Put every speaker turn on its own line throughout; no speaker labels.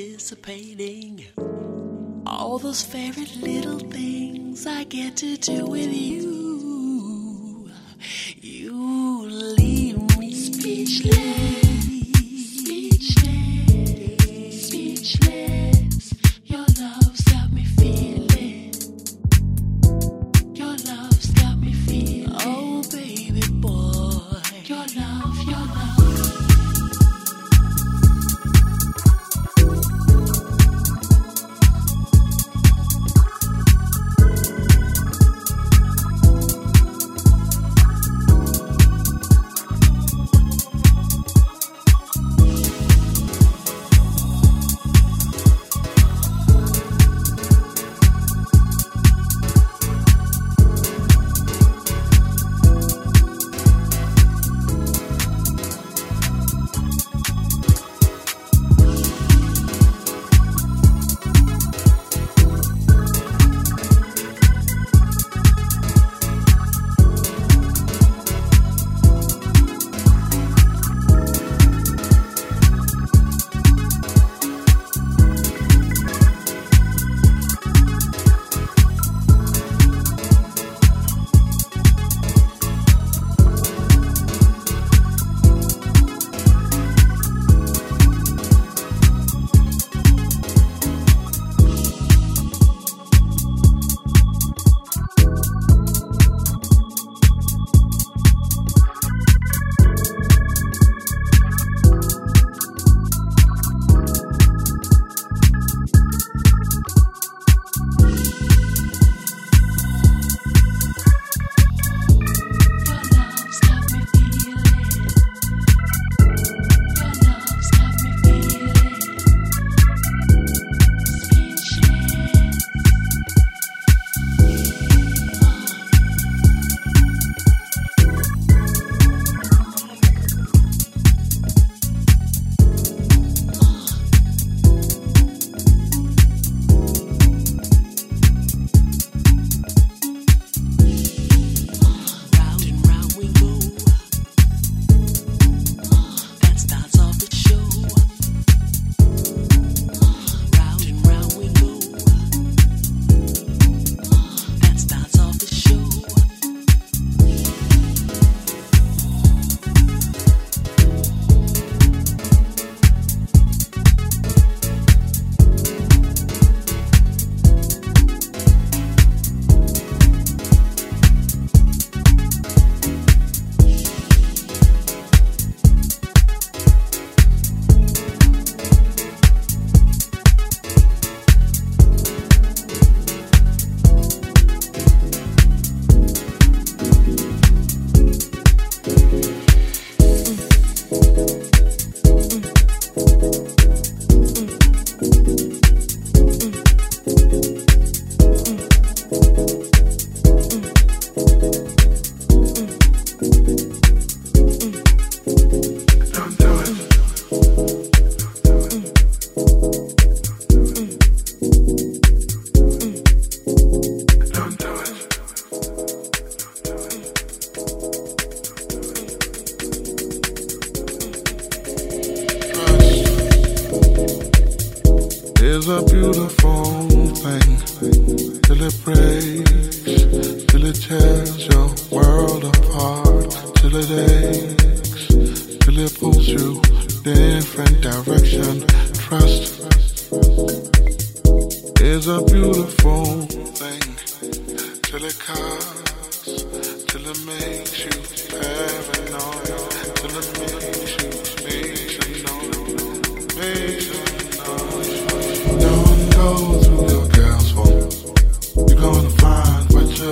anticipating all those favorite little things I get to do with you.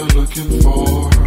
looking for.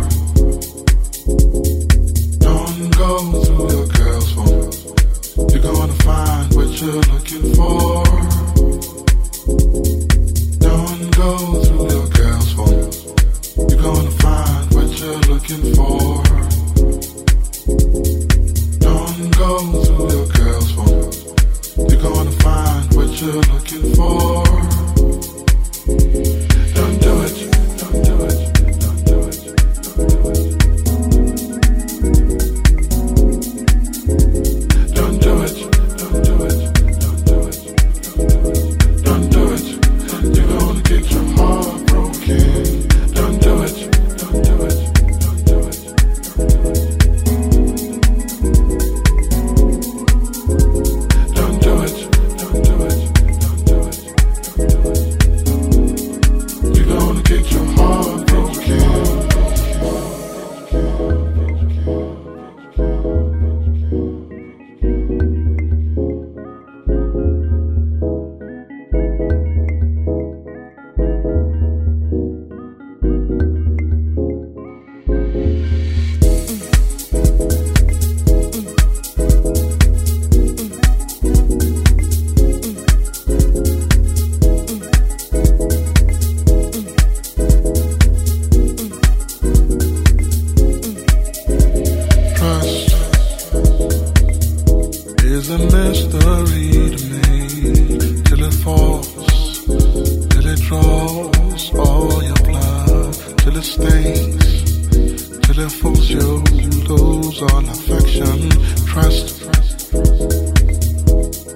Shows you lose all affection, trust.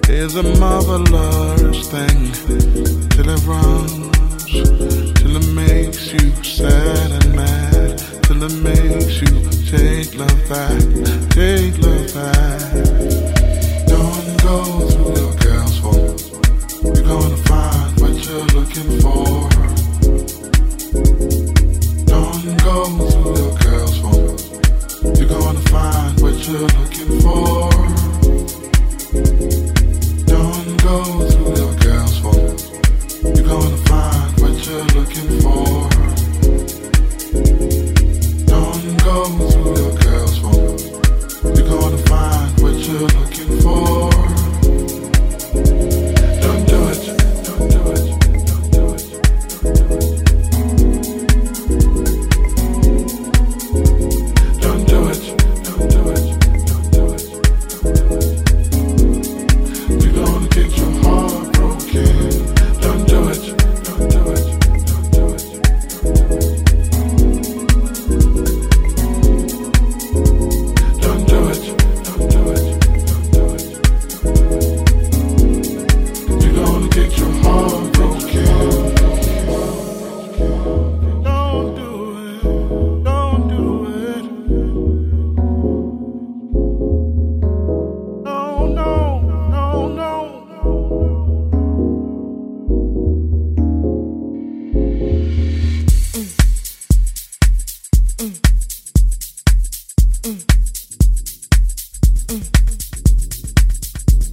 Is a marvelous thing till it runs, till it makes you sad and mad, till it makes you take love back, take love back. Don't go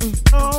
Mm. Oh.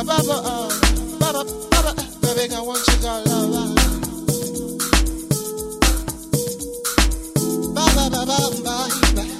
Feeling alright. How about you? Girl, you